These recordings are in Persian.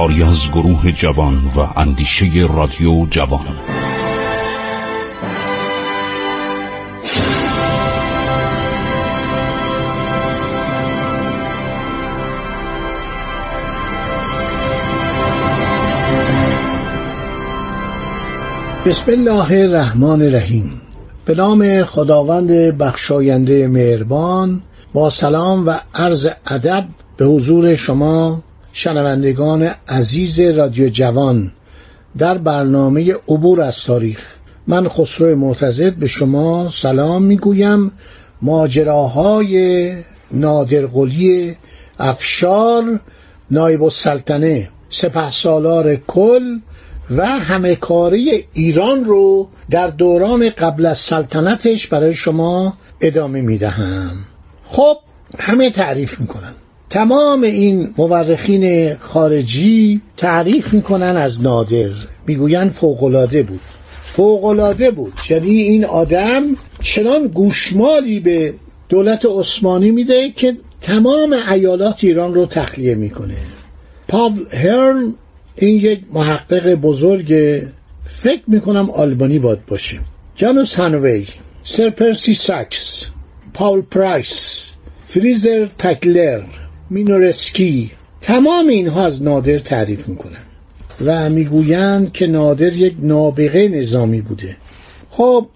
کاری از گروه جوان و اندیشه رادیو جوان. بسم الله الرحمن الرحیم. به نام خداوند بخشاینده مهربان با سلام و عرض ادب به حضور شما شنوندگان عزیز رادیو جوان در برنامه عبور از تاریخ من خسرو معتزد به شما سلام می‌گویم. ماجراهای نادرقلی افشار نایب السلطنه سپه سالار کل و همه کاری ایران رو در دوران قبل از سلطنتش برای شما ادامه می‌دهم. خب همه تعریف می‌کنن. تمام این مورخین خارجی تعریف می‌کنن از نادر. می‌گوین فوقلاده بود. فوقلاده بود. یعنی این آدم چنان گوشمالی به دولت عثمانی میده که تمام ایالات ایران رو تخلیه می‌کنه. پاول هرن این یک محقق بزرگ فکر می‌کنم آلبانی باد باشه. جوناس هانوی سر پرسی سایکس پاول پرایس فریزر تکلر. مینورسکی. تمام اینها از نادر تعریف می‌کنن و می‌گویند که نادر یک نابغه نظامی بوده. خب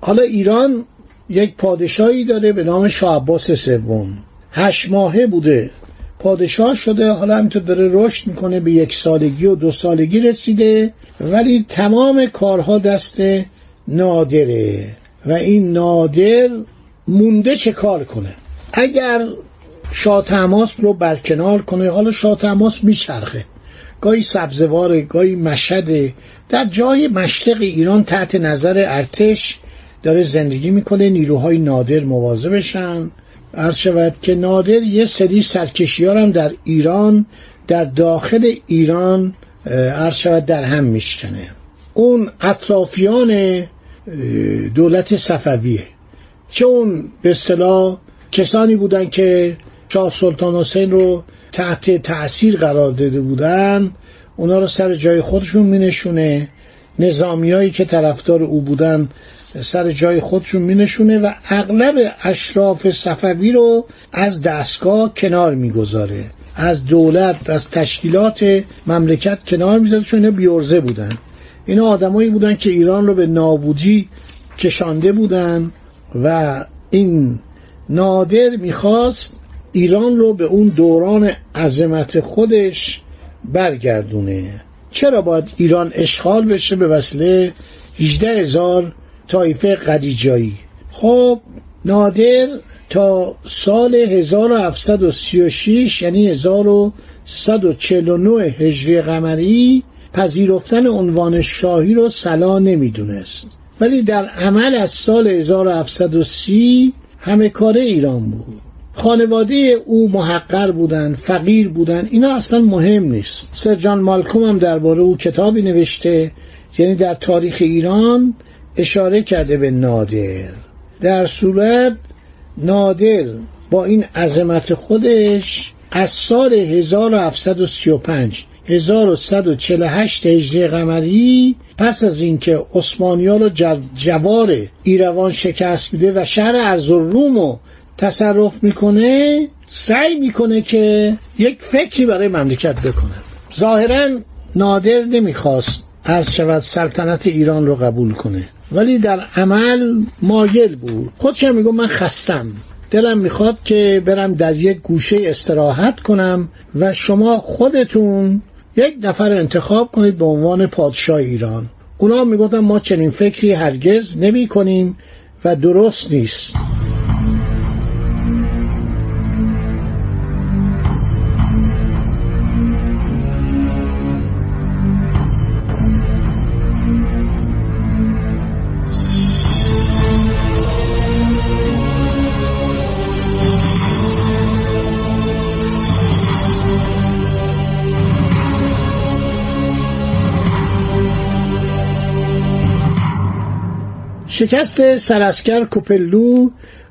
حالا ایران یک پادشاهی داره به نام شاه عباس سوم. هشت ماهه بوده. پادشاه شده حالا همینطور داره رشد می‌کنه به یک سالگی و دو سالگی رسیده ولی تمام کارها دست نادره. و این نادر مونده چه کار کنه؟ اگر شاه تماس رو برکنار کنه. حالا شاه تماس میچرخه. گاهی سبزوار گاهی مشهد در جای مشرق ایران تحت نظر ارتش داره زندگی می‌کنه. نیروهای نادر مواظبشن عرض شود که نادر یه سری سرکشی هم در ایران در داخل ایران عرض شود در هم میشکنه. اون اطرافیان دولت صفویه. چه اون به اصطلاح کسانی بودن که شاه سلطان حسین رو تحت تأثیر قرار داده بودن اونا رو سر جای خودشون مینشونه. نظامیایی که طرفدار او بودن سر جای خودشون مینشونه و اغلب اشراف صفوی رو از دستگاه کنار می‌گذاره. از دولت از تشکیلات مملکت کنار می‌ذاره چون اینا بیورزه بودن. اینا آدمایی بودن که ایران رو به نابودی کشانده بودن و این نادر می‌خواست ایران رو به اون دوران عظمت خودش برگردونه. چرا باید ایران اشغال بشه به وسیله 18 هزار طایفه قدیجایی؟ خب نادر تا سال 1736 یعنی 1149 هجری قمری پذیرفتن عنوان شاهی رو سلا نمی‌دونست. ولی در عمل از سال 1730 همه کاره ایران بود. خانواده او محقر بودن فقیر بودن اینا اصلا مهم نیست. سر جان مالکوم هم درباره او کتابی نوشته یعنی در تاریخ ایران اشاره کرده به نادر. در صورت نادر با این عظمت خودش از سال 1735 1148 هجری قمری پس از اینکه عثمانیان رو جوار ایروان شکست میده و شهر ارزالروم رو تصرف می‌کنه سعی می‌کنه که یک فکری برای مملکت بکنه. ظاهرا نادر نمی‌خواست عرض شود سلطنت ایران رو قبول کنه. ولی در عمل مایل بود. خودشم میگو من خستم. دلم می‌خواد که برم در یک گوشه استراحت کنم و شما خودتون یک نفر انتخاب کنید به عنوان پادشاه ایران. اونا می‌گفتن ما چنین فکری هرگز نمی کنیم و درست نیست. شکست سراسکر کوپلو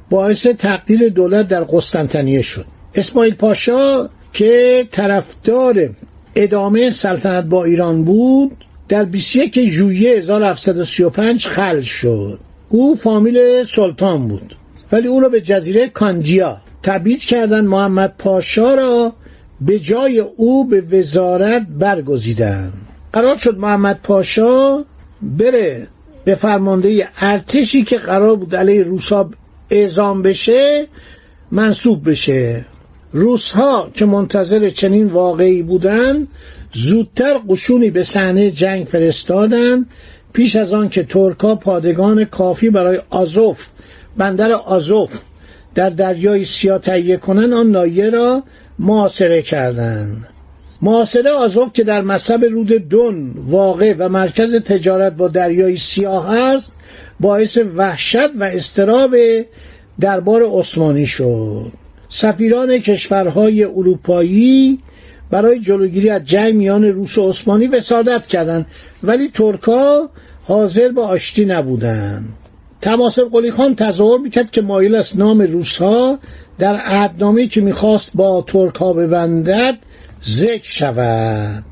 باعث تغییر دولت در قسطنطنیه شد. اسماعیل پاشا که طرفدار ادامه سلطنت با ایران بود در 21 ژوئیه 1735 خل شد. او فامیل سلطان بود. ولی او را به جزیره کانجیا تبعید کردن محمد پاشا را به جای او به وزارت برگزیدند. قرار شد محمد پاشا بره به فرمانده ارتشی که قرار بود علیه روسا اعزام بشه منصوب بشه. روسها که منتظر چنین واقعی بودند زودتر قشونی به صحنه جنگ فرستادند پیش از آن که ترکا پادگان کافی برای آزوف بندر آزوف در دریای سیاه تهیه کنند آن نایه را معاصره کردند معاصره آزوف که در مصب رود دون واقع و مرکز تجارت با دریای سیاه است باعث وحشت و استراب دربار عثمانی شد. سفیران کشورهای اروپایی برای جلوگیری از جنگ میان روس و عثمانی وسادت کردند ولی ترکا حاضر به آشتی نبودند. تماسب قلی خان تظاهر می‌کرد که مایل است نام روسها در عهدنامه که می‌خواست با ترکا ببندد ذکر شود.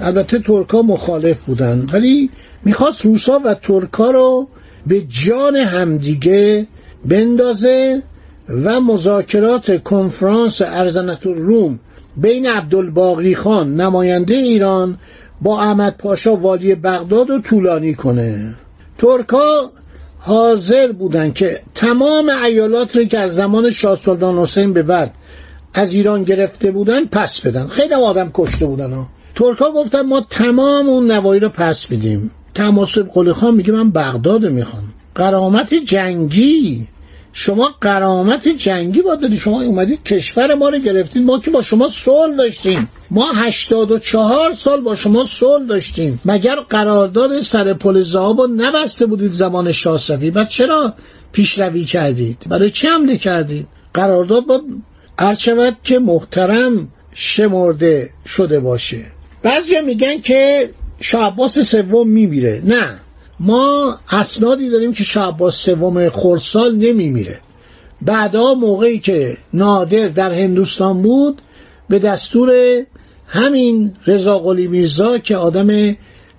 البته ترکا مخالف بودند ولی می‌خواست روسا و ترکا رو به جان همدیگه بندازه و مذاکرات کنفرانس ارزنت روم بین عبدالباقی خان نماینده ایران با احمد پاشا والی بغداد رو طولانی کنه. ترکا حاضر بودن که تمام ایالات رو که از زمان شاه سلطان حسین به بعد از ایران گرفته بودن پس بدن. خیلی آدم کشته بودن ها. ترکا گفتن ما تمام اون نوایی رو پس میدیم. تماسب قلی خان میگه من بغداد می‌خوام. قرامت جنگی. شما قرامت جنگی باید دادی شما اومدید کشور ما رو گرفتید ما که با شما صلح داشتیم. ما هشتاد و چهار سال با شما صلح داشتیم. مگر قرارداد سر پل زهاب رو نبسته بودید زمان شاه صفی؟ بعد چرا پیشروی کردید؟ برای چه حمله کردید؟ قرارداد با شود که محترم شمرده شده باشه. بعضی میگن که شاه عباس سوم میمیره. نه. ما اسنادی داریم که شاه سوم خورسال نمیمیره. بعدا موقعی که نادر در هندوستان بود به دستور همین رضا قلی میرزا که آدم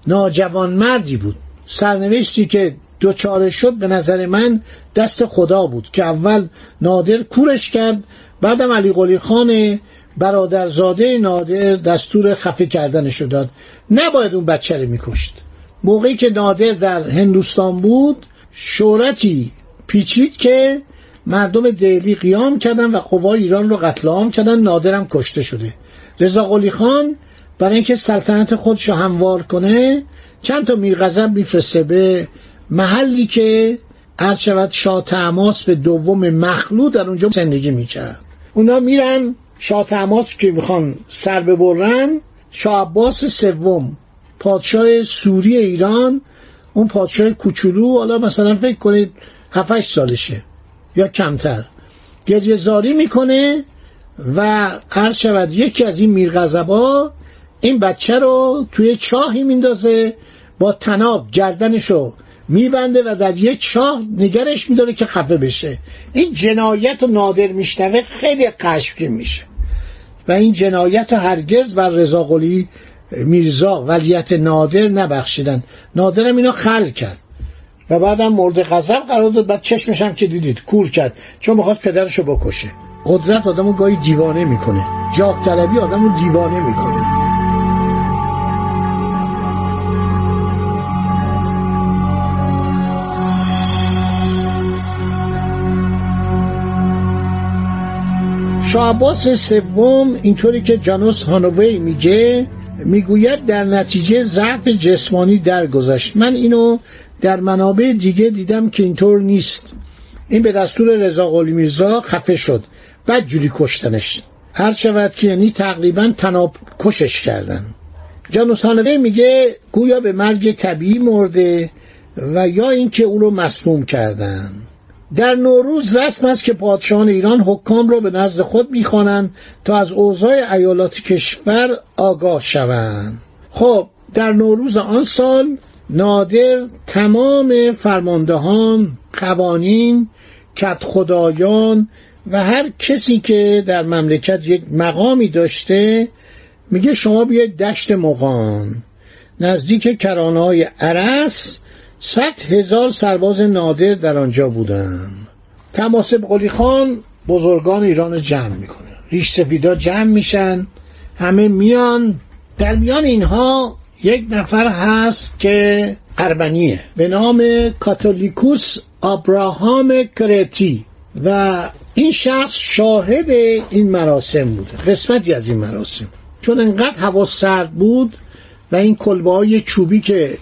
ناجوان مردی بود. سرنوشتی که دوچاره شد به نظر من دست خدا بود که اول نادر کورش کرد بعدم علی قلی خان برادرزاده نادر دستور خفه کردنش داد. نباید اون بچه رو میکشت. موقعی که نادر در هندوستان بود شورتی پیچید که مردم دهلی قیام کردن و قوای ایران رو قتل عام کردن نادرم کشته شده. رضا قلی خان برای اینکه سلطنت خودش هموار کنه چند تا میرغضب میفرسته به محلی که عرض شود شاه به دوم مخلوع در اونجا زندگی می‌کرد. اونا میرن شاه که می‌خوان سر ببرن شاه عباس سوم پادشاه سوری ایران اون پادشاه کوچولو حالا مثلا فکر کنید 7 سالشه یا کمتر. گریه زاری می‌کنه و عرض شود یکی از این میرغضبا این بچه رو توی چاهی میندازه با تناب گردنشو میبنده و در یه چاه نگرش میداره که خفه بشه. این جنایت و نادر میشنوه خیلی قشبگین میشه. و این جنایت هرگز بر رضا میرزا ولیت نادر نبخشیدن. نادرم اینا خل کرد. و بعدم مورد غضب قرار داد. بعد چشمشم که دیدید کور کرد. چون می‌خواست پدرشو بکشه. قدرت آدمو گاهی دیوانه می‌کنه. جاه طلبی آدمو دیوانه می‌کنه. شاه سوم اینطوری که جانوس هانوی میگه می‌گوید در نتیجه ضعف جسمانی درگذشت. من اینو در منابع دیگه دیدم که اینطور نیست. این به دستور رضا قلی میرزا خفه شد. بعد جوری کشتنش. هر شود که یعنی تقریبا تناب کشش کردن. جانوسانوه میگه گویا به مرگ طبیعی مرده و یا اینکه او رو مسموم کردن. در نوروز رسم است که پادشاهان ایران حکام را به نزد خود می‌خوانند تا از اوضاع ایالات کشور آگاه شوند. خب در نوروز آن سال نادر تمام فرماندهان قوانین کت خدایان و هر کسی که در مملکت یک مقامی داشته میگه شما بیاید دشت مقان نزدیک کرانه های عرس صد هزار سرباز نادر در آنجا بودن تماسب قلی خان بزرگان ایران جمع می‌کنه. ریش سفیدا جمع میشن. همه میان. در میان اینها یک نفر هست که اربنیه به نام کاتولیکوس آبراهام کرتی. و این شخص شاهد این مراسم بوده. قسمتی از این مراسم. چون انقدر هوا سرد بود و این کلبه های چوبی که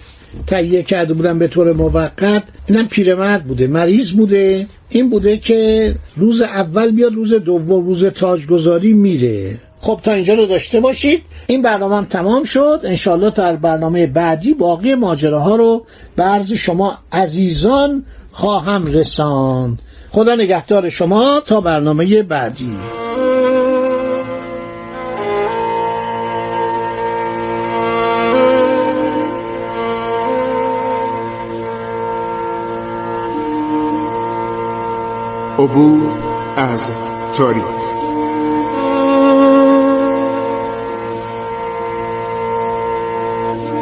تهیه کرده بودن به طور موقت اینم پیرمرد بوده مریض بوده. این بوده که روز اول بیاد روز دوم روز تاجگذاری میره. خب تا اینجا رو داشته باشید. این برنامه هم تمام شد. انشالله تا برنامه بعدی باقی ماجراها رو به عرض شما عزیزان خواهم رساند. خدا نگهدار شما تا برنامه بعدی. عبور از تاریخ.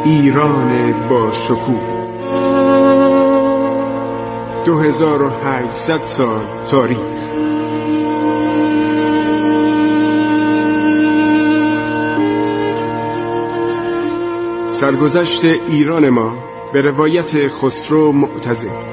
ایران با شکوه. 2800 سال تاریخ. سرگذشت ایران ما به روایت خسرو معتزد.